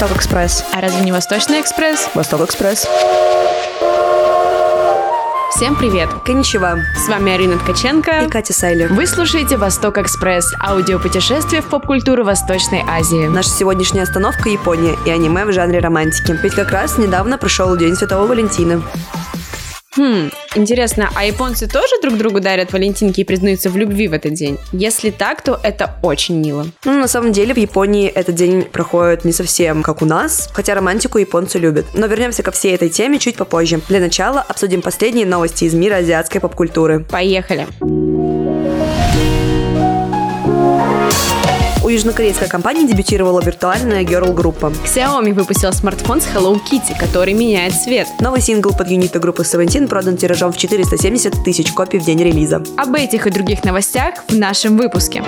Восток Экспресс. А разве не Восточный экспресс? Восток Экспресс. Всем привет! Коничева. С вами Арина Ткаченко. И Катя Сайли. Вы слушаете «Восток Экспресс» – аудиопутешествие в поп-культуру Восточной Азии. Наша сегодняшняя остановка – Япония и аниме в жанре романтики. Ведь как раз недавно прошел День Святого Валентина. Хм, интересно, а японцы тоже друг другу дарят валентинки и признаются в любви в этот день? Если так, то это очень мило. Ну, на самом деле, в Японии этот день проходит не совсем как у нас, хотя романтику японцы любят. Но вернемся ко всей этой теме чуть попозже. Для начала обсудим последние новости из мира азиатской поп-культуры. Поехали! У южнокорейской компании дебютировала виртуальная girl-группа. Xiaomi выпустила смартфон с Hello Kitty, который меняет цвет. Новый сингл под юнита группы Seventeen продан тиражом в 470 тысяч копий в день релиза. Об этих и других новостях в нашем выпуске.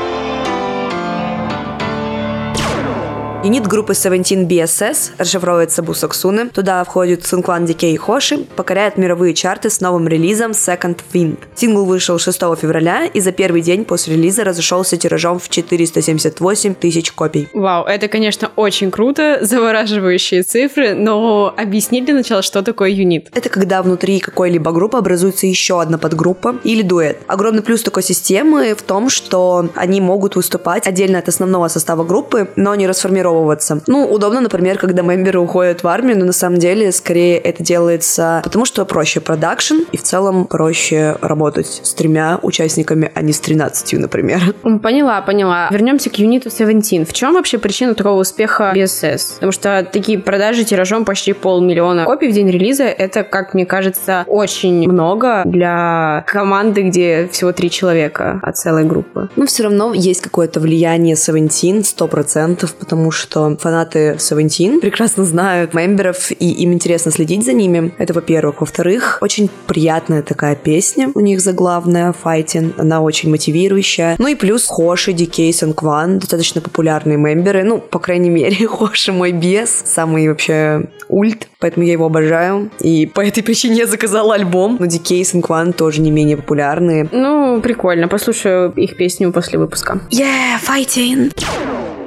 Юнит группы Seventeen BSS расшифровывается Бусоксуны. Туда входит Сункван Дикей и Хоши, покоряет мировые чарты с новым релизом Second Wind. Сингл вышел 6 февраля и за первый день после релиза разошелся тиражом в 478 тысяч копий. Вау, это, конечно, очень круто, завораживающие цифры, но объясни для начала, что такое юнит. Это когда внутри какой-либо группы образуется еще одна подгруппа или дуэт. Огромный плюс такой системы в том, что они могут выступать отдельно от основного состава группы, но не расформировываться. Ну, удобно, например, когда мемберы уходят в армию, но на самом деле скорее это делается потому, что проще продакшн и в целом проще работать с тремя участниками, а не с 13, например. Поняла, поняла. Вернемся к юниту Seventeen. В чем вообще причина такого успеха BSS? Потому что такие продажи тиражом почти полмиллиона копий в день релиза, это, как мне кажется, очень много для команды, где всего три человека от целой группы. Но все равно есть какое-то влияние Seventeen, 100%, потому что фанаты Seventeen прекрасно знают мемберов, и им интересно следить за ними. Это во-первых. Во-вторых, очень приятная такая песня у них заглавная, Fighting. Она очень мотивирующая. Ну и плюс Хоши, Дикей, Санкван, достаточно популярные мемберы. Ну, по крайней мере, Хоши мой бес, самый вообще ульт, поэтому я его обожаю. И по этой причине я заказала альбом. Но Дикей и Санкван тоже не менее популярные. Ну, прикольно. Послушаю их песню после выпуска. Yeah, fighting!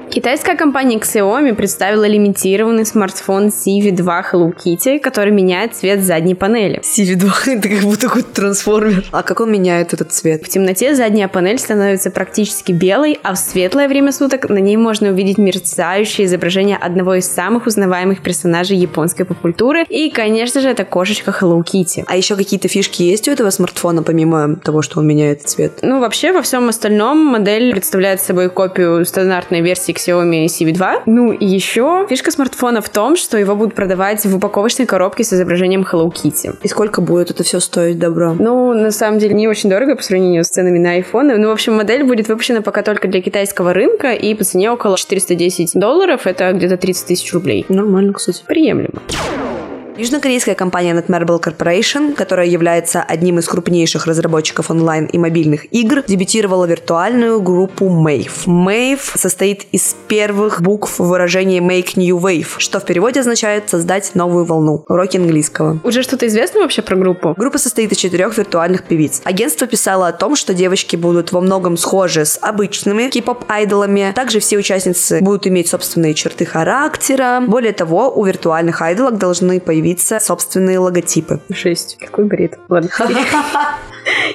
Китайская компания Xiaomi представила лимитированный смартфон CV2 Hello Kitty, который меняет цвет задней панели. CV2, это как будто какой-то трансформер. А как он меняет этот цвет? В темноте задняя панель становится практически белой, а в светлое время суток на ней можно увидеть мерцающее изображение одного из самых узнаваемых персонажей японской поп-культуры. И, конечно же, это кошечка Hello Kitty. А еще какие-то фишки есть у этого смартфона, помимо того, что он меняет цвет? Ну, вообще, во всем остальном модель представляет собой копию стандартной версии Xiaomi CV2. Ну, и еще фишка смартфона в том, что его будут продавать в упаковочной коробке с изображением Hello Kitty. И сколько будет это все стоить добро? Ну, на самом деле, не очень дорого по сравнению с ценами на айфоны. Ну, в общем, модель будет выпущена пока только для китайского рынка и по цене около 410 долларов. Это где-то 30 тысяч рублей. Нормально, кстати. Приемлемо. Южнокорейская компания Netmarble Corporation, которая является одним из крупнейших разработчиков онлайн и мобильных игр, дебютировала виртуальную группу MAVE. MAVE состоит из первых букв выражения Make New Wave, что в переводе означает создать новую волну. Уроки английского. Уже что-то известно вообще про группу? Группа состоит из четырех виртуальных певиц. Агентство писало о том, что девочки будут во многом схожи с обычными кей-поп-айдолами. Также все участницы будут иметь собственные черты характера. Более того, у виртуальных айдолок должны появиться собственные логотипы. Жесть. Какой бред. Ладно.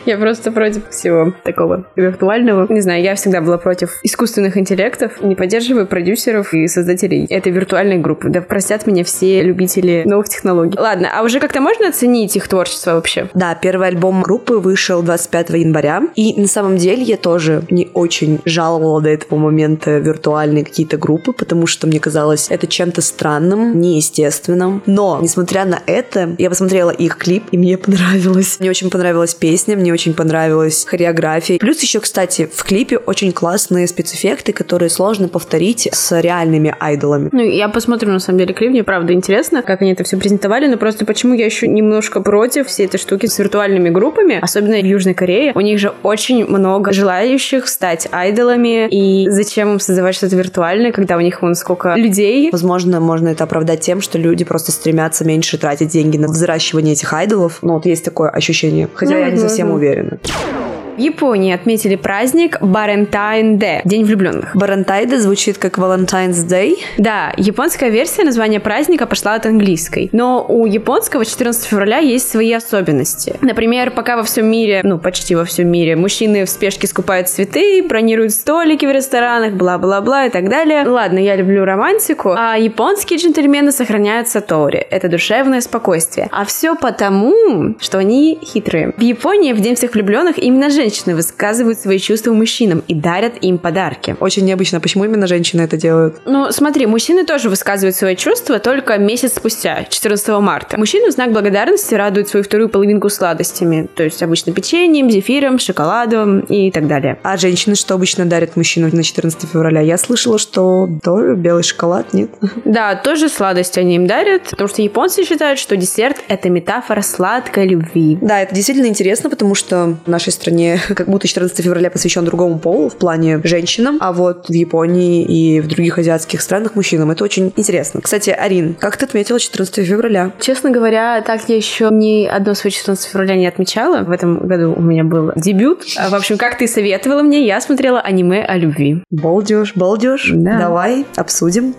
Я просто против всего такого виртуального. Не знаю, я всегда была против искусственных интеллектов. Не поддерживаю продюсеров и создателей этой виртуальной группы. Да простят меня все любители новых технологий. Ладно, а уже как-то можно оценить их творчество вообще? Да, первый альбом группы вышел 25 января. И на самом деле я тоже не очень жаловала до этого момента виртуальные какие-то группы, потому что мне казалось это чем-то странным, неестественным. Но, несмотря на это, я посмотрела их клип, и мне понравилось. Мне очень понравилась песня, мне очень понравилась хореография. Плюс еще, кстати, в клипе очень классные спецэффекты, которые сложно повторить с реальными айдолами. Ну, я посмотрю, на самом деле, клип. Мне правда интересно, как они это все презентовали, но просто почему я еще немножко против всей этой штуки с виртуальными группами, особенно в Южной Корее. У них же очень много желающих стать айдолами, и зачем им создавать что-то виртуальное, когда у них вон сколько людей. Возможно, можно это оправдать тем, что люди просто стремятся меньше тратить деньги на взращивание этих айдолов. Ну, вот есть такое ощущение. Хотя Ну, я не совсем возможно. уверена. Японии отметили праздник Барентайн-де, День влюбленных. Барентайде звучит как Valentine's Day. Да, японская версия названия праздника пошла от английской. Но у японского 14 февраля есть свои особенности. Например, пока во всем мире, ну почти во всем мире, мужчины в спешке скупают цветы, бронируют столики в ресторанах, бла-бла-бла и так далее. Ладно, я люблю романтику, а японские джентльмены сохраняют сатори. Это душевное спокойствие. А все потому, что они хитрые. В Японии в День всех влюбленных именно женщины высказывают свои чувства мужчинам и дарят им подарки. Очень необычно. Почему именно женщины это делают? Ну, смотри, мужчины тоже высказывают свои чувства только месяц спустя, 14 марта. Мужчины в знак благодарности радуют свою вторую половинку сладостями, то есть обычно печеньем, зефиром, шоколадом и так далее. А женщины что обычно дарят мужчину на 14 февраля? Я слышала, что тоже белый шоколад, нет? Да, тоже сладости они им дарят, потому что японцы считают, что десерт — это метафора сладкой любви. Да, это действительно интересно, потому что в нашей стране как будто 14 февраля посвящен другому полу в плане женщинам, а вот в Японии и в других азиатских странах мужчинам. Это очень интересно. Кстати, Арин, как ты отметила 14 февраля? Честно говоря, так я еще ни одно свое 14 февраля не отмечала. В этом году у меня был дебют. А, В общем, как ты советовала мне, я смотрела аниме о любви. Балдеж, балдеж. Да. Давай обсудим.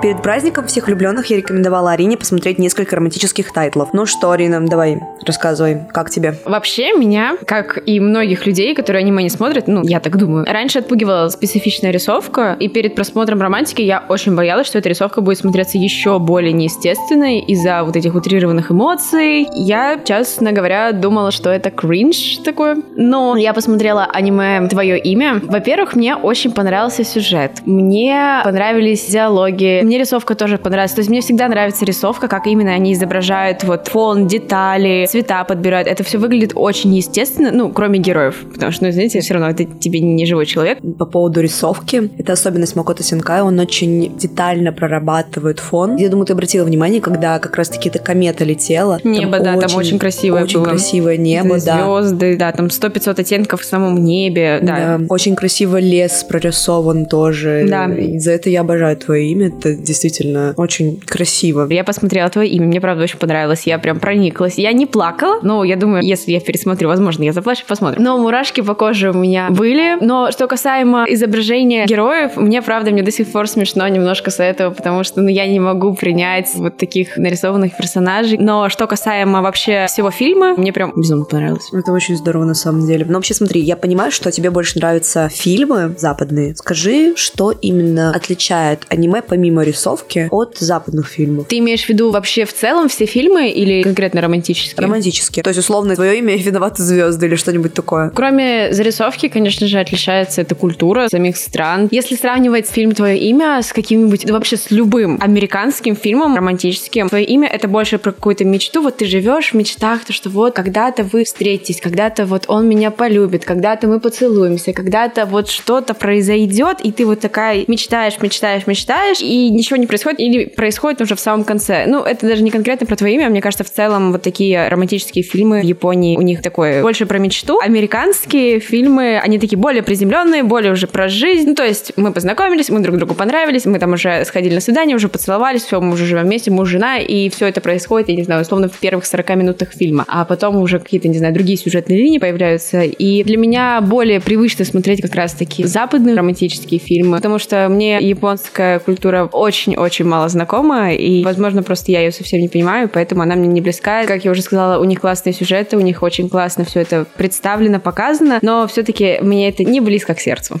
Перед праздником всех влюбленных я рекомендовала Арине посмотреть несколько романтических тайтлов. Ну что, Арина, давай, рассказывай, как тебе? Вообще, меня, как и многих людей, которые аниме не смотрят, ну, я так думаю, раньше отпугивала специфичная рисовка, и перед просмотром романтики я очень боялась, что эта рисовка будет смотреться еще более неестественной из-за вот этих утрированных эмоций. Я, честно говоря, думала, что это кринж такой. Но я посмотрела аниме «Твое имя». Во-первых, мне очень понравился сюжет. Мне понравились диалоги. Мне рисовка тоже понравилась. То есть мне всегда нравится рисовка, как именно они изображают вот фон, детали, цвета подбирают. Это все выглядит очень естественно, ну, кроме героев. Потому что, ну, знаете, все равно это тебе не живой человек. По поводу рисовки, это особенность Макото Синкай, он очень детально прорабатывает фон. Я думаю, ты обратила внимание, когда как раз-таки эта комета летела. Небо, да, там очень красивое Очень было. красивое небо, да. Звезды, да, там 100-500 оттенков в самом небе, да. Да, очень красиво лес прорисован тоже. Да. И за это я обожаю твое имя. Это действительно очень красиво. Я посмотрела твое имя, мне правда очень понравилось, я прям прониклась. Я не плакала, но я думаю, если я пересмотрю, возможно, я заплачу, посмотрим. Но мурашки по коже у меня были. Но что касаемо изображения героев, мне правда, мне до сих пор смешно немножко с этого, потому что ну, я не могу принять вот таких нарисованных персонажей. Но что касаемо вообще всего фильма, мне прям безумно понравилось. Это очень здорово на самом деле. Но вообще смотри, я понимаю, что тебе больше нравятся фильмы западные. Скажи, что именно отличает аниме помимо рисовки от западных фильмов? Ты имеешь в виду вообще в целом все фильмы или конкретно романтические? Романтические. То есть, условно, твое имя виноваты звезды или что-нибудь такое. Кроме зарисовки, конечно же, отличается эта культура самих стран. Если сравнивать фильм «Твое имя» с каким-нибудь, да вообще с любым американским фильмом романтическим, «Твое имя» — это больше про какую-то мечту. Вот ты живешь в мечтах, то что вот когда-то вы встретитесь, когда-то вот он меня полюбит, когда-то мы поцелуемся, когда-то вот что-то произойдет, и ты вот такая мечтаешь, мечтаешь, мечтаешь, и ничего не происходит, или происходит уже в самом конце. Ну, это даже не конкретно про твое имя, мне кажется, в целом вот такие романтические фильмы в Японии, у них такое больше про мечту. Американские фильмы, они такие более приземленные, более уже про жизнь. Ну, то есть мы познакомились, мы друг другу понравились, мы там уже сходили на свидание, уже поцеловались, все, мы уже живем вместе, муж, жена, и все это происходит, я не знаю, условно, в первых 40 минутах фильма. А потом уже какие-то, не знаю, другие сюжетные линии появляются. И для меня более привычно смотреть как раз-таки западные романтические фильмы, потому что мне японская культура очень-очень мало знакома, и, возможно, просто я ее совсем не понимаю, поэтому она мне не близка. Как я уже сказала, у них классные сюжеты, у них очень классно все это представлено, показано, но все-таки мне это не близко к сердцу.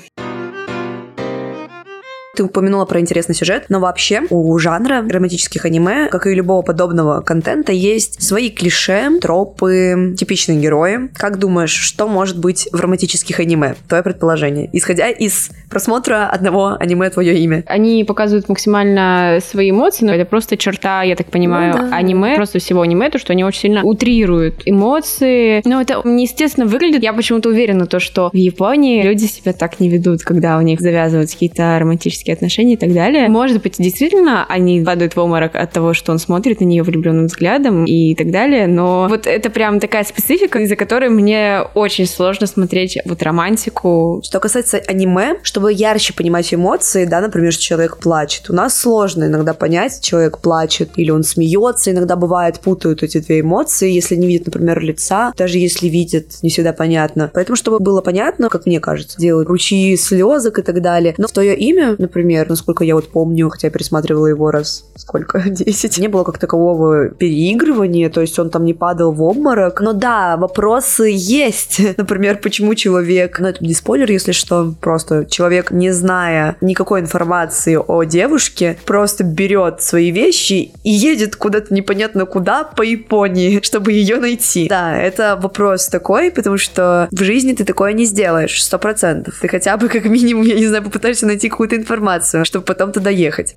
Ты упомянула про интересный сюжет, но вообще у жанра романтических аниме, как и любого подобного контента, есть свои клише, тропы, типичные герои. Как думаешь, что может быть в романтических аниме? Твое предположение. Исходя из просмотра одного аниме «Твое имя». Они показывают максимально свои эмоции, но это просто черта, я так понимаю, Ну да. аниме, просто всего аниме, то, что они очень сильно утрируют эмоции. Но это неестественно выглядит. Я почему-то уверена, то, что в Японии люди себя так не ведут, когда у них завязываются какие-то романтические романтические отношения и так далее. Может быть, действительно, они падают в обморок от того, что он смотрит на нее влюбленным взглядом и так далее, но вот это прям такая специфика, из-за которой мне очень сложно смотреть вот романтику. Что касается аниме, чтобы ярче понимать эмоции, да, например, что человек плачет, у нас сложно иногда понять, человек плачет или он смеется, иногда бывает путают эти две эмоции, если не видят, например, лица, даже если видят, не всегда понятно. Поэтому, чтобы было понятно, как мне кажется, делают ручьи слезок и так далее. Но в твое имя, например, насколько я вот помню, хотя я пересматривала его раз сколько, 10, не было как такового переигрывания, то есть он там не падал в обморок. Но да, вопросы есть. Например, почему человек, ну это не спойлер, если что, просто человек, не зная никакой информации о девушке, просто берет свои вещи и едет куда-то непонятно куда по Японии, чтобы ее найти. Да, это вопрос такой, потому что в жизни ты такое не сделаешь, сто процентов. Ты хотя бы как минимум, я не знаю, попытаешься найти какую-то информацию, чтобы потом туда ехать.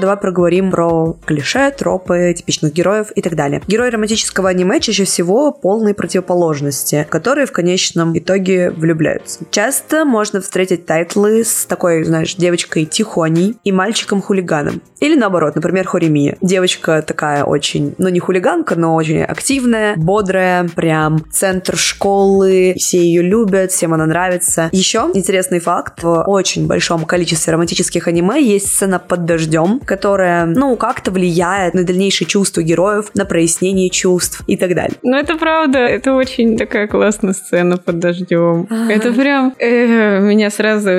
Давай проговорим про клише, тропы, типичных героев и так далее. Герои романтического аниме чаще всего полные противоположности, которые в конечном итоге влюбляются. Часто можно встретить тайтлы с такой, знаешь, девочкой тихоней и мальчиком-хулиганом. Или наоборот, например, Хоримия. Девочка такая очень, ну не хулиганка, но очень активная, бодрая, прям центр школы, все ее любят, всем она нравится. Еще интересный факт, в очень большом количестве романтических аниме есть сцена под дождем, которая, ну, как-то влияет на дальнейшие чувства героев, на прояснение чувств и так далее. Ну, это правда, это очень такая классная сцена под дождем. Это прям э, меня сразу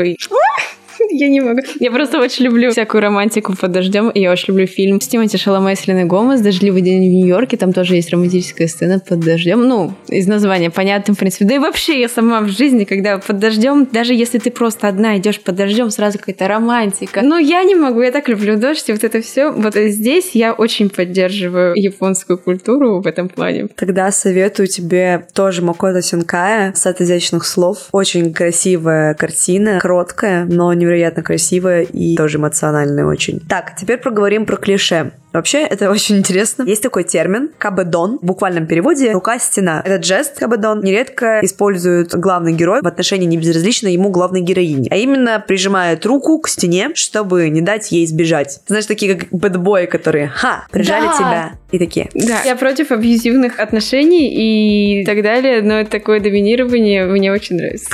я не могу. Я просто очень люблю всякую романтику под дождем. И я очень люблю фильм с Тимоти Шаломе и Селеной Гомес «Дождливый день в Нью-Йорке». Там тоже есть романтическая сцена под дождем. Ну, из названия понятно, в принципе. Да и вообще я сама в жизни, когда под дождем, даже если ты просто одна идешь под дождем, сразу какая-то романтика. Но я не могу, я так люблю дождь и вот это все. Вот здесь я очень поддерживаю японскую культуру в этом плане. Тогда советую тебе тоже Макото Синкая «Сад изящных слов». Очень красивая картина, короткая, но невероятно невероятно красивая и тоже эмоциональная очень. Так, теперь проговорим про клише. Вообще, это очень интересно. Есть такой термин «кабедон». В буквальном переводе «рука-стена». Этот жест «кабедон» нередко использует главный герой в отношении небезразличной ему главной героини. А именно прижимает руку к стене, чтобы не дать ей сбежать. Знаешь, такие как бэтбои, которые «ха, прижали да. тебя». И такие. Да. Я против абьюзивных отношений и так далее, но такое доминирование мне очень нравится.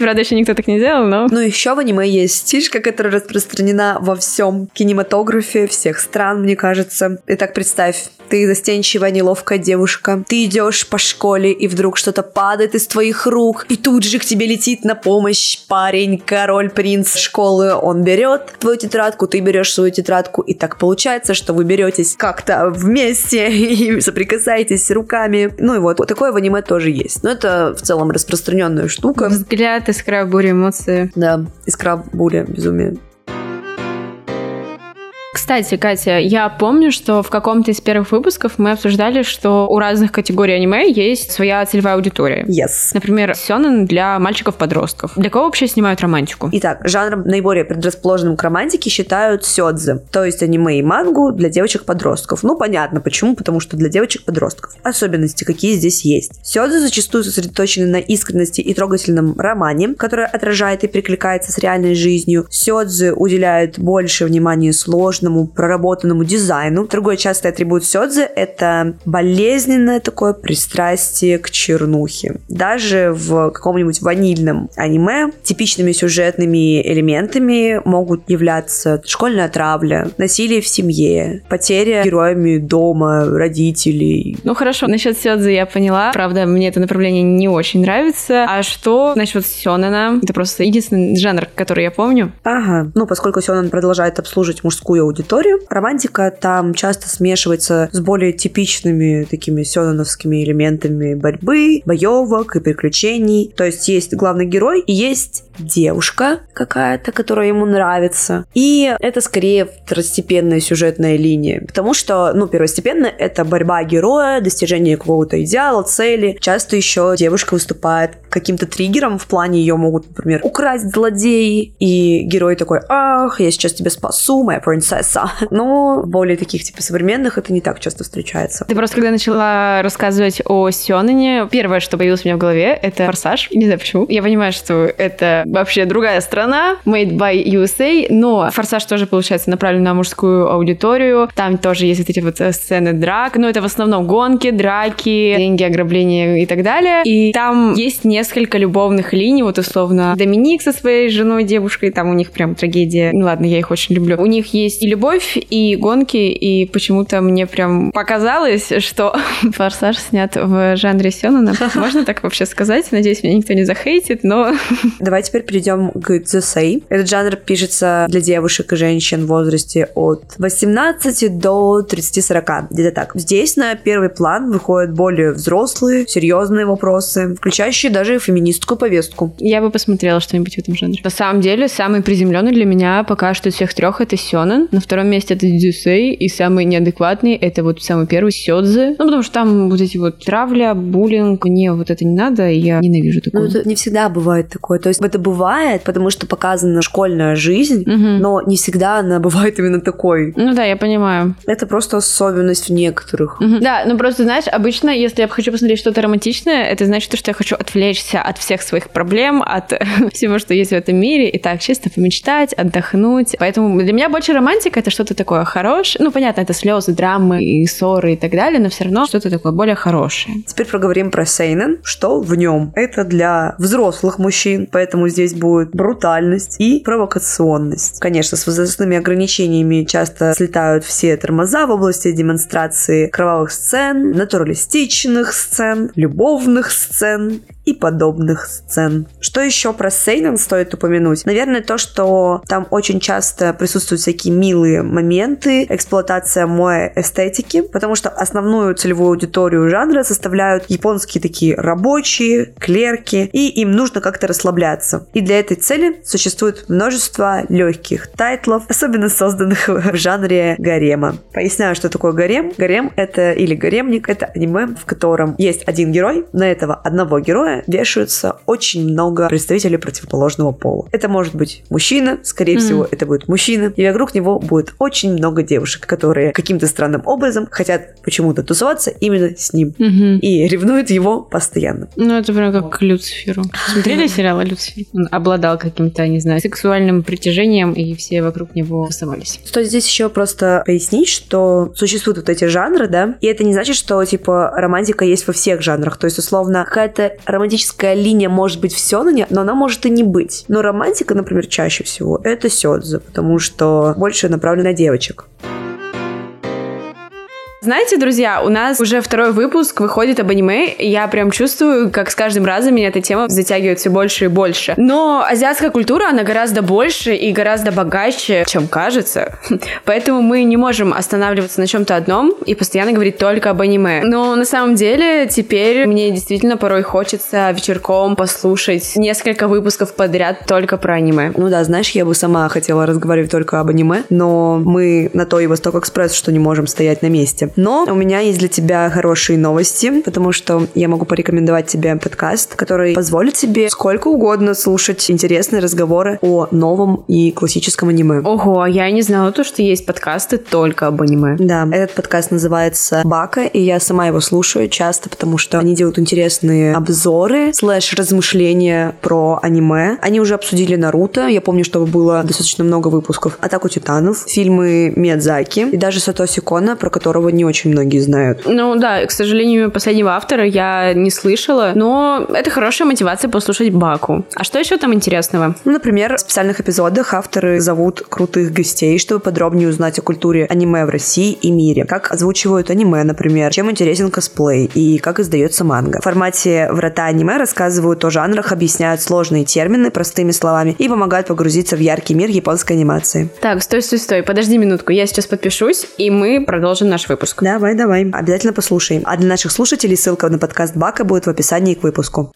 Правда, еще никто так не делал, но... Ну, еще в аниме есть стишка, которая распространена во всем кинематографе всех стран, мне кажется. Итак, представь, ты застенчивая, неловкая девушка. Ты идешь по школе, и вдруг что-то падает из твоих рук, и тут же к тебе летит на помощь парень, король, принц школы. Он берет твою тетрадку, ты берешь свою тетрадку, и так получается, что вы беретесь как-то вместе и соприкасаетесь руками. Ну и вот, вот такое в аниме тоже есть. Но это в целом распространенная штука. Взгляд, искра, буря, эмоции. Да, искра, буря, безумие. Кстати, Катя, я помню, что в каком-то из первых выпусков мы обсуждали, что у разных категорий аниме есть своя целевая аудитория. Yes. Например, сёнэн для мальчиков-подростков. Для кого вообще снимают романтику? Итак, жанром наиболее предрасположенным к романтике считают сёдзе, то есть аниме и мангу для девочек-подростков. Ну, понятно, почему, потому что для девочек-подростков. Особенности какие здесь есть. Сёдзе зачастую сосредоточены на искренности и трогательном романе, который отражает и прикликается с реальной жизнью. Сёдзе уделяют больше внимания сложным сложному, проработанному дизайну. Другой частый атрибут Сёдзе — это болезненное такое пристрастие к чернухе. Даже в каком-нибудь ванильном аниме типичными сюжетными элементами могут являться школьная травля, насилие в семье, потеря героями дома, родителей. Ну хорошо, насчет Сёдзе я поняла. Правда, мне это направление не очень нравится. А что насчет Сёнэна? Это просто единственный жанр, который я помню. Ага. Ну, поскольку Сёнэн продолжает обслуживать мужскую аудиторию. Романтика там часто смешивается с более типичными такими сёнэновскими элементами борьбы, боевок и приключений. То есть есть главный герой и есть девушка какая-то, которая ему нравится. И это скорее второстепенная сюжетная линия. Потому что, ну, первостепенно это борьба героя, достижение какого-то идеала, цели. Часто еще девушка выступает каким-то триггером в плане ее могут, например, украсть злодеи. И герой такой, ах, я сейчас тебя спасу, моя принцесса попса. Но более таких, типа, современных это не так часто встречается. Ты просто, когда начала рассказывать о Сёнэне, первое, что появилось у меня в голове, это «Форсаж». Не знаю почему. Я понимаю, что это вообще другая страна, made by USA, но «Форсаж» тоже, получается, направлен на мужскую аудиторию. Там тоже есть вот эти вот э, сцены драк, но это в основном гонки, драки, деньги, ограбления и так далее. И там есть несколько любовных линий, вот условно Доминик со своей женой, девушкой, там у них прям трагедия. Ну ладно, я их очень люблю. У них есть любовь, и гонки, и почему-то мне прям показалось, что «Форсаж» снят в жанре Сёнона. Можно так вообще сказать? Надеюсь, меня никто не захейтит, но... Давай теперь перейдем к дзюсей. Этот жанр пишется для девушек и женщин в возрасте от 18 до 30-40, где-то так. Здесь на первый план выходят более взрослые, серьезные вопросы, включающие даже феминистскую повестку. Я бы посмотрела что-нибудь в этом жанре. На самом деле, самый приземленный для меня пока что из всех трех это Сёнэн. На втором месте это Дюсей. И самый неадекватный это вот самый первый Сёдзе. Ну, потому что там вот эти вот травля, буллинг, мне вот это не надо, я ненавижу такое. Ну, это не всегда бывает такое. То есть это бывает, потому что показана школьная жизнь, угу. но не всегда она бывает именно такой. Ну да, я понимаю. Это просто особенность в некоторых. Угу. Да, ну просто, знаешь, обычно, если я хочу посмотреть что-то романтичное, это значит, что я хочу отвлечься от всех своих проблем, от всего, что есть в этом мире, и так чисто помечтать, отдохнуть. Поэтому для меня больше романтика это что-то такое хорошее. Ну, понятно, это слезы, драмы и ссоры и так далее, но все равно что-то такое более хорошее. Теперь проговорим про Сейнен. Что в нем? Это для взрослых мужчин, поэтому здесь будет брутальность и провокационность. Конечно, с возрастными ограничениями часто слетают все тормоза в области демонстрации кровавых сцен, натуралистичных сцен, любовных сцен и подобных сцен. Что еще про Сейнен стоит упомянуть? Наверное, то, что там очень часто присутствуют всякие милые моменты, эксплуатация моей эстетики, потому что основную целевую аудиторию жанра составляют японские такие рабочие, клерки, и им нужно как-то расслабляться. И для этой цели существует множество легких тайтлов, особенно созданных в жанре гарема. Поясняю, что такое гарем. Гарем — это или гаремник, это аниме, в котором есть один герой, на этого одного героя вешаются очень много представителей противоположного пола. Это может быть мужчина, скорее mm-hmm. всего, это будет мужчина, и вокруг него будет очень много девушек, которые каким-то странным образом хотят почему-то тусоваться именно с ним. Mm-hmm. И ревнуют его постоянно. Ну, это прям как к Люциферу. Смотрели сериал Люцифер? Он обладал каким-то, не знаю, сексуальным притяжением, и все вокруг него тусовались. Стоит здесь еще просто пояснить, что существуют вот эти жанры, да, и это не значит, что, типа, романтика есть во всех жанрах. То есть, условно, какая-то романтическая линия может быть все на ней, но она может и не быть. Но романтика, например, чаще всего это сёдзе, потому что больше направлена на девочек. Знаете, друзья, у нас уже второй выпуск выходит об аниме, и я прям чувствую, как с каждым разом меня эта тема затягивает все больше и больше. Но азиатская культура, она гораздо больше и гораздо богаче, чем кажется. Поэтому мы не можем останавливаться на чем-то одном и постоянно говорить только об аниме. Но на самом деле теперь мне действительно порой хочется вечерком послушать несколько выпусков подряд только про аниме. Ну да, знаешь, я бы сама хотела разговаривать только об аниме, но мы на то и Восток Экспресс, что не можем стоять на месте. Но у меня есть для тебя хорошие новости, потому что я могу порекомендовать тебе подкаст, который позволит тебе сколько угодно слушать интересные разговоры о новом и классическом аниме. Ого, а я не знала то, что есть подкасты только об аниме. Да, этот подкаст называется Бака, и я сама его слушаю часто, потому что они делают интересные обзоры, слэш размышления про аниме. Они уже обсудили Наруто, я помню, что было достаточно много выпусков Атаку Титанов, фильмы Миядзаки и даже Сатоси Кона, про которого не очень многие знают. Ну да, к сожалению, последнего автора я не слышала, но это хорошая мотивация послушать Баку. А что еще там интересного? Ну, например, в специальных эпизодах авторы зовут крутых гостей, чтобы подробнее узнать о культуре аниме в России и мире. Как озвучивают аниме, например, чем интересен косплей и как издается манга. В формате «Врата аниме» рассказывают о жанрах, объясняют сложные термины простыми словами и помогают погрузиться в яркий мир японской анимации. Так, стой, стой, стой, подожди минутку, я сейчас подпишусь, и мы продолжим наш выпуск. Давай, давай. Обязательно послушаем. А для наших слушателей ссылка на подкаст Бака будет в описании к выпуску.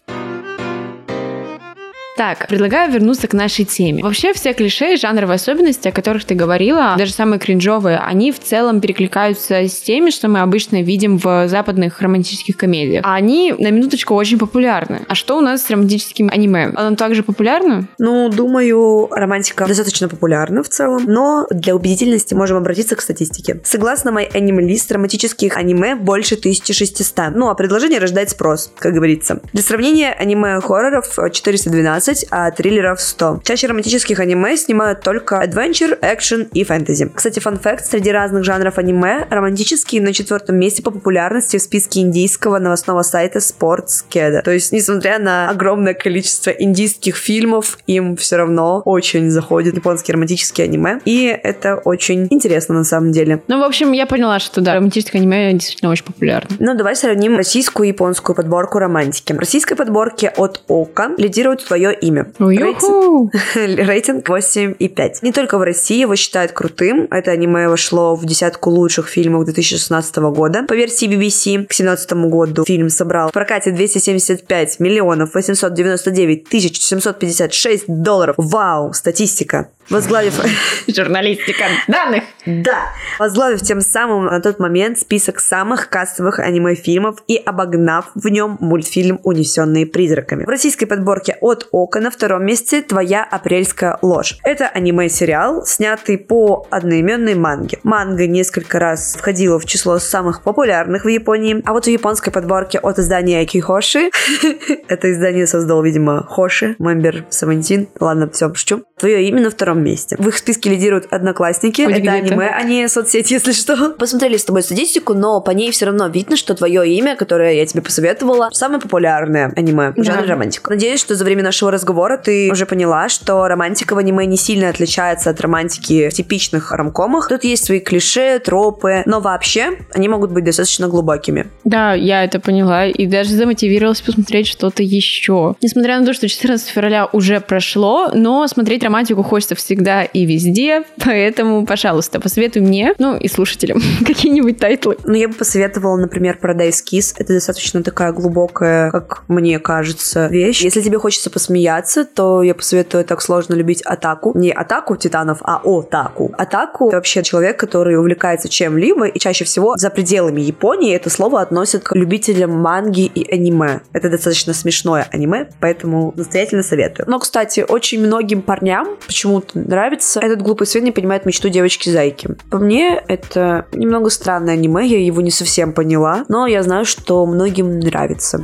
Так, предлагаю вернуться к нашей теме. Вообще все клише и жанровые особенности, о которых ты говорила, даже самые кринжовые, они в целом перекликаются с теми, что мы обычно видим в западных романтических комедиях. А они, на минуточку, очень популярны. А что у нас с романтическим аниме? Оно также популярно? Ну, думаю, романтика достаточно популярна в целом, но для убедительности можем обратиться к статистике. Согласно Anime List, романтических аниме больше 1600. Ну, а предложение рождает спрос, как говорится. Для сравнения, аниме-хорроров 412, а триллеров 100. Чаще романтических аниме снимают только adventure, action и фэнтези. Кстати, фан факт, среди разных жанров аниме романтические на четвертом месте по популярности в списке индийского новостного сайта Sportskeeda. То есть, несмотря на огромное количество индийских фильмов, им все равно очень заходят японские романтические аниме. И это очень интересно на самом деле. Ну, в общем, я поняла, что да, романтическое аниме действительно очень популярно. Ну, давай сравним российскую и японскую подборку романтики. В российской подборке от Ока лидирует твое имя. Рейтинг, рейтинг 8,5. Не только в России его считают крутым. Это аниме вошло в десятку лучших фильмов 2016 года. По версии BBC к 2017 году фильм собрал в прокате 275 миллионов 899 тысяч 756 долларов. Вау, статистика возглавив... Журналистика данных. Да. Возглавив тем самым на тот момент список самых кассовых аниме-фильмов и обогнав в нем мультфильм «Унесенные призраками». В российской подборке от Ока на втором месте «Твоя апрельская ложь». Это аниме-сериал, снятый по одноименной манге. Манга несколько раз входила в число самых популярных в Японии, а вот в японской подборке от издания Кихоши, это издание создал, видимо, Хоши, мембер Савентин, ладно, все, шучу. Твое имя на втором месте. В их списке лидируют Одноклассники. Это аниме, а не соцсети, если что. Посмотрели с тобой статистику, но по ней все равно видно, что твое имя, которое я тебе посоветовала, самое популярное аниме в Да. жанре романтика. Надеюсь, что за время нашего разговора ты уже поняла, что романтика в аниме не сильно отличается от романтики в типичных ромкомах. Тут есть свои клише, тропы, но вообще они могут быть достаточно глубокими. Да, я это поняла и даже замотивировалась посмотреть что-то еще. Несмотря на то, что 14 февраля уже прошло, но смотреть романтику хочется всегда и везде, поэтому, пожалуйста, посоветуй мне, ну и слушателям, какие-нибудь тайтлы. Ну, я бы посоветовала, например, Paradise Kiss. Это достаточно такая глубокая, как мне кажется, вещь. Если тебе хочется посмеяться, то я посоветую так сложно любить отаку. Не атаку титанов, а отаку. Отаку — вообще человек, который увлекается чем-либо, и чаще всего за пределами Японии это слово относят к любителям манги и аниме. Это достаточно смешное аниме, поэтому настоятельно советую. Но, кстати, очень многим парням почему-то нравится этот глупый свет не понимает мечту девочки-зайки. По мне, это немного странное аниме, я его не совсем поняла, но я знаю, что многим нравится.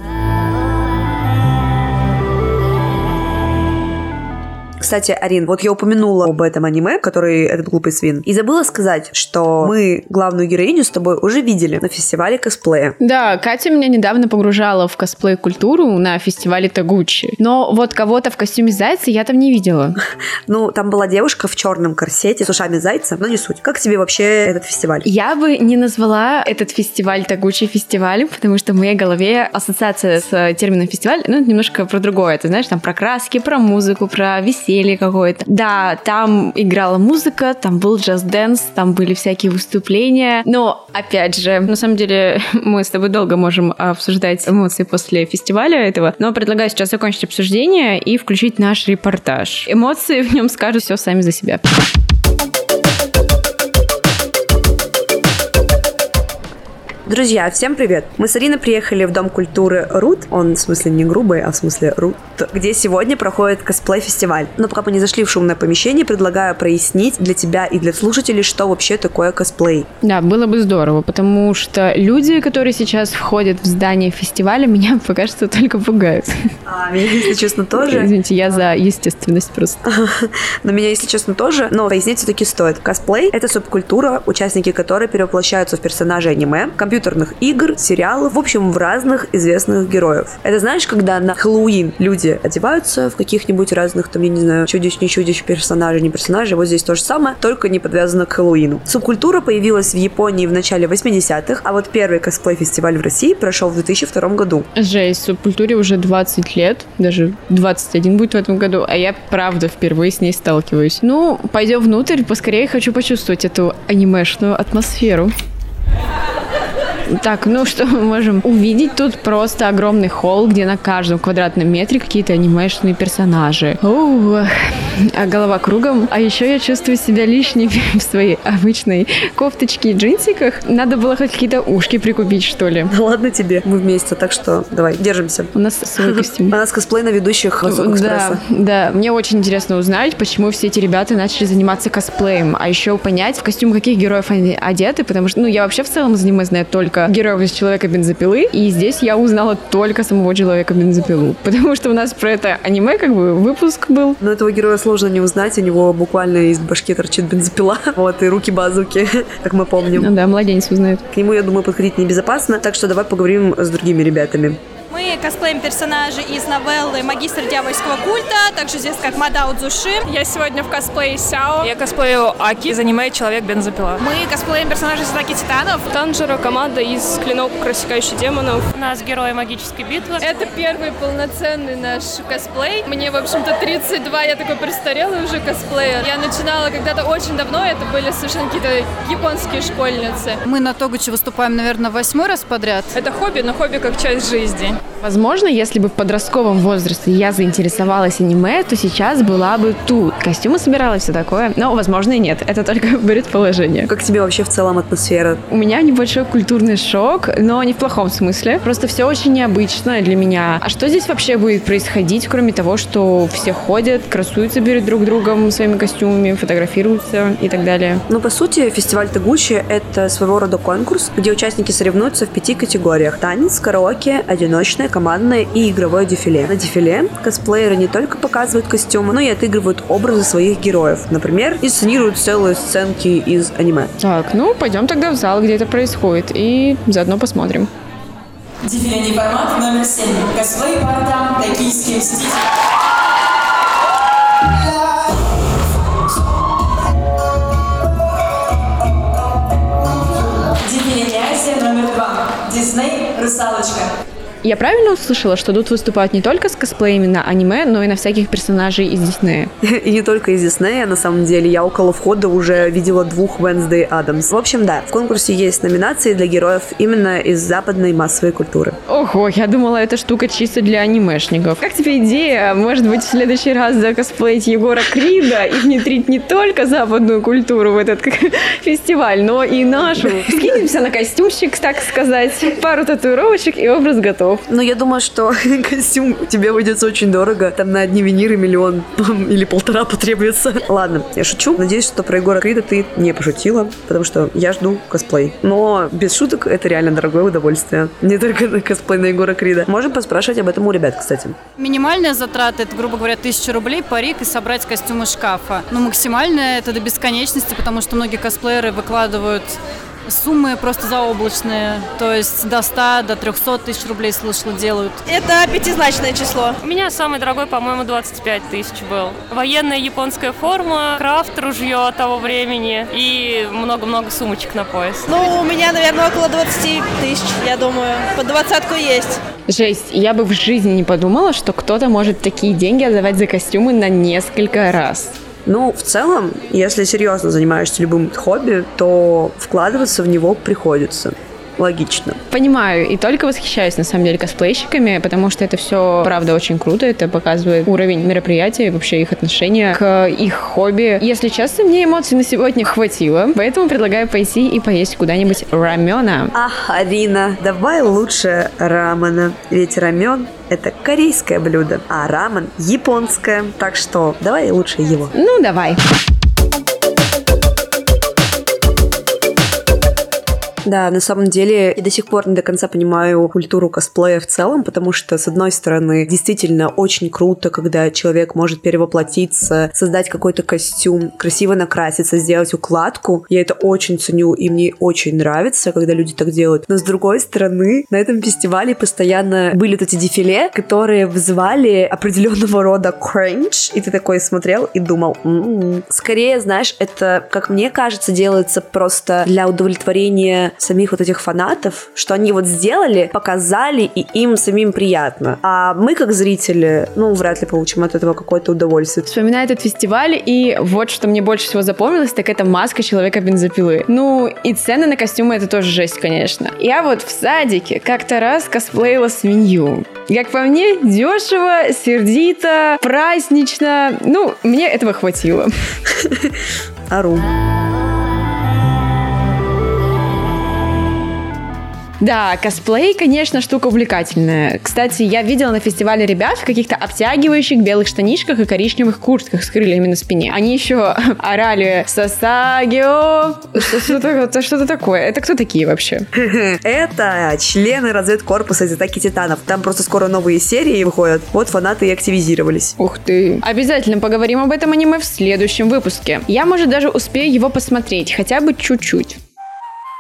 Кстати, Арин, вот я упомянула об этом аниме, который этот глупый свин, и забыла сказать, что мы главную героиню с тобой уже видели на фестивале косплея. Да, Катя меня недавно погружала в косплей-культуру на фестивале Тагучи. Но вот кого-то в костюме зайца я там не видела. Ну, там была девушка в черном корсете с ушами зайца, но не суть. Как тебе вообще этот фестиваль? Я бы не назвала этот фестиваль Тагучи фестивалем, потому что в моей голове ассоциация с термином фестиваль, ну, это немножко про другое. Ты знаешь, там про краски, про музыку, про веселье какое-то. Да, там играла музыка, там был джаз-дэнс, там были всякие выступления. Но, опять же, на самом деле, мы с тобой долго можем обсуждать эмоции после фестиваля этого, но предлагаю сейчас закончить обсуждение и включить наш репортаж. Эмоции в нем скажут все сами за себя. Друзья, всем привет! Мы с Ариной приехали в Дом культуры Рут, он в смысле не грубый, а в смысле Рут, где сегодня проходит косплей-фестиваль. Но пока мы не зашли в шумное помещение, предлагаю прояснить для тебя и для слушателей, что вообще такое косплей. Да, было бы здорово, потому что люди, которые сейчас входят в здание фестиваля, меня пока что только пугают. А, меня, если честно, тоже. Извините, я за естественность просто. Но меня, если честно, тоже. Но пояснить все-таки стоит. Косплей — это субкультура, участники которой перевоплощаются в персонажей аниме, компьютерных игр, сериалов, в общем, в разных известных героев. Это знаешь, когда на Хэллоуин люди одеваются в каких-нибудь разных, там, я не знаю, чудищ, не чудищ, персонажей, не персонажей, вот здесь то же самое, только не подвязано к Хэллоуину. Субкультура появилась в Японии в начале 80-х, а вот первый косплей-фестиваль в России прошел в 2002 году. Жесть, субкультуре уже 20 лет, даже 21 будет в этом году, а я, правда, впервые с ней сталкиваюсь. Ну, пойдем внутрь, поскорее хочу почувствовать эту анимешную атмосферу. Так, ну что мы можем увидеть? Тут просто огромный холл, где на каждом квадратном метре какие-то анимешные персонажи. Ух, голова кругом. А еще я чувствую себя лишней в своей обычной кофточке и джинсиках. Надо было хоть какие-то ушки прикупить, что ли. Ладно тебе, мы вместе, так что давай, держимся. У нас свой костюм. У нас косплей на ведущих Да, да. Мне очень интересно узнать, почему все эти ребята начали заниматься косплеем, а еще понять, в костюм каких героев они одеты, потому что, ну, я вообще в целом из аниме знаю только героев из Человека-бензопилы, и здесь я узнала только самого Человека-бензопилу, потому что у нас про это аниме как бы выпуск был. Но этого героя сложно не узнать, у него буквально из башки торчит бензопила, вот, и руки-базуки, как мы помним. Ну да, младенец узнает. К нему, я думаю, подходить небезопасно, так что давай поговорим с другими ребятами. Мы косплеим персонажей из новеллы «Магистр дьявольского культа», также здесь как Мадао Цзуши. Я сегодня в косплее Сяо. Я косплею Аки из аниме «Человек-бензопила». Мы косплеим персонажей Садаки Титанов. Танжеро, команда из «Клинок, рассекающий демонов». У нас герои магической битвы. Это первый полноценный наш косплей. Мне, в общем-то, 32, я такой престарелый уже косплеер. Я начинала когда-то очень давно, это были совершенно какие-то японские школьницы. Мы на Тогуче выступаем, наверное, восьмой раз подряд. Это хобби, но хобби как часть жизни. Возможно, если бы в подростковом возрасте я заинтересовалась аниме, то сейчас была бы тут. Костюмы собирала, все такое. Но, возможно, и нет. Это только предположение. Как тебе вообще в целом атмосфера? У меня небольшой культурный шок, но не в плохом смысле. Просто все очень необычно для меня. А что здесь вообще будет происходить, кроме того, что все ходят, красуются перед друг другом своими костюмами, фотографируются и так далее? Ну, по сути, фестиваль Тагучи — это своего рода конкурс, где участники соревнуются в пяти категориях. Танец, караоке, одиночное, командное и игровое дефиле. На дефиле косплееры не только показывают костюмы, но и отыгрывают образы своих героев. Например, инсценируют целые сценки из аниме. Так, ну пойдем тогда в зал, где это происходит, и заодно посмотрим. Дефиле формат номер 7. Косплей парта «Токийский мститель». Дефиле номер 2. Дисней «Русалочка». Я правильно услышала, что тут выступают не только с косплеями на аниме, но и на всяких персонажей из Диснея? И не только из Диснея, на самом деле. Я около входа уже видела двух Wednesday Адамс. В общем, да, в конкурсе есть номинации для героев именно из западной массовой культуры. Ого, я думала, эта штука чисто для анимешников. Как тебе идея? Может быть, в следующий раз закосплеить Егора Крида и внедрить не только западную культуру в этот фестиваль, но и нашу. Скинемся на костюмчик, так сказать, пару татуировочек и образ готов. Ну, я думаю, что костюм тебе выйдет очень дорого. Там на одни виниры миллион или полтора потребуется. Ладно, я шучу. Надеюсь, что про Егора Крида ты не пошутила, потому что я жду косплей. Но без шуток это реально дорогое удовольствие. Не только на косплей на Егора Крида. Можем поспрашивать об этом у ребят, кстати. Минимальная затрата, это, грубо говоря, тысяча рублей, парик и собрать костюм из шкафа. Но максимальная это до бесконечности, потому что многие косплееры выкладывают суммы просто заоблачные. То есть до 100, до 300 тысяч рублей, слышала, делают. Это пятизначное число. У меня самый дорогой, по-моему, 25 тысяч был. Военная японская форма, крафт, ружье того времени и много-много сумочек на пояс. Ну, у меня, наверное, около 20 тысяч, я думаю. По двадцатку есть. Жесть, я бы в жизни не подумала, что кто-то может такие деньги отдавать за костюмы на несколько раз. Ну, в целом, если серьезно занимаешься любым хобби, то вкладываться в него приходится. Логично. Понимаю и только восхищаюсь, на самом деле, косплейщиками, потому что это все, правда, очень круто. Это показывает уровень мероприятия и вообще их отношения к их хобби. Если честно, мне эмоций на сегодня хватило, поэтому предлагаю пойти и поесть куда-нибудь рамена. Ах, Арина, давай лучше рамена, ведь рамен это корейское блюдо, а рамен японское. Так что давай лучше его. Ну, давай. Да, на самом деле я до сих пор не до конца понимаю культуру косплея в целом, потому что, с одной стороны, действительно очень круто, когда человек может перевоплотиться, создать какой-то костюм, красиво накраситься, сделать укладку. Я это очень ценю, и мне очень нравится, когда люди так делают. Но, с другой стороны, на этом фестивале постоянно были вот эти дефиле, которые вызывали определенного рода кринж, и ты такой смотрел и думал, м-м-м. скорее, знаешь, это, как мне кажется, делается просто для удовлетворения желание самих вот этих фанатов, что они вот сделали, показали, и им самим приятно. А мы, как зрители, ну, вряд ли получим от этого какое-то удовольствие. Вспоминаю этот фестиваль, и вот что мне больше всего запомнилось, так это маска человека-бензопилы. Ну, и цены на костюмы это тоже жесть, конечно. Я вот в садике как-то раз косплеила свинью. Как по мне, дешево, сердито, празднично. Ну, мне этого хватило. Ару. Да, косплей, конечно, штука увлекательная. Кстати, я видела на фестивале ребят в каких-то обтягивающих белых штанишках и коричневых куртках с крыльями на спине. Они еще орали «Сасагио!» Что-то что такое. Это кто такие вообще? Это члены разведкорпуса из «Атаки Титанов». Там просто скоро новые серии выходят. Вот фанаты и активизировались. Ух ты. Обязательно поговорим об этом аниме в следующем выпуске. Я, может, даже успею его посмотреть, хотя бы чуть-чуть.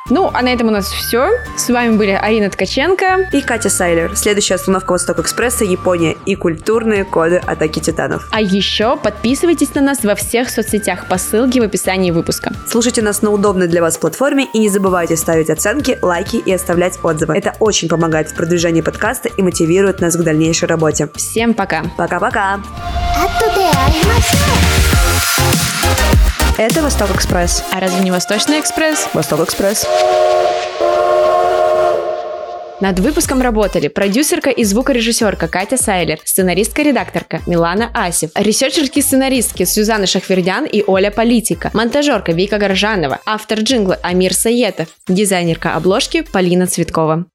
Ну, а на этом у нас все. С вами были Арина Ткаченко и Катя Сайлер. Следующая остановка Восток Экспресса, Япония и культурные коды атаки титанов. А еще подписывайтесь на нас во всех соцсетях по ссылке в описании выпуска. Слушайте нас на удобной для вас платформе и не забывайте ставить оценки, лайки и оставлять отзывы. Это очень помогает в продвижении подкаста и мотивирует нас к дальнейшей работе. Всем пока. Пока-пока. Это Восток Экспресс. А разве не Восточный Экспресс? Восток Экспресс. Над выпуском работали продюсерка и звукорежиссерка Катя Сайлер, сценаристка-редакторка Милана Асев, ресерчерки-сценаристки Сюзанна Шахвердян и Оля Политика, монтажерка Вика Горжанова, автор джингла Амир Саетов, дизайнерка обложки Полина Цветкова.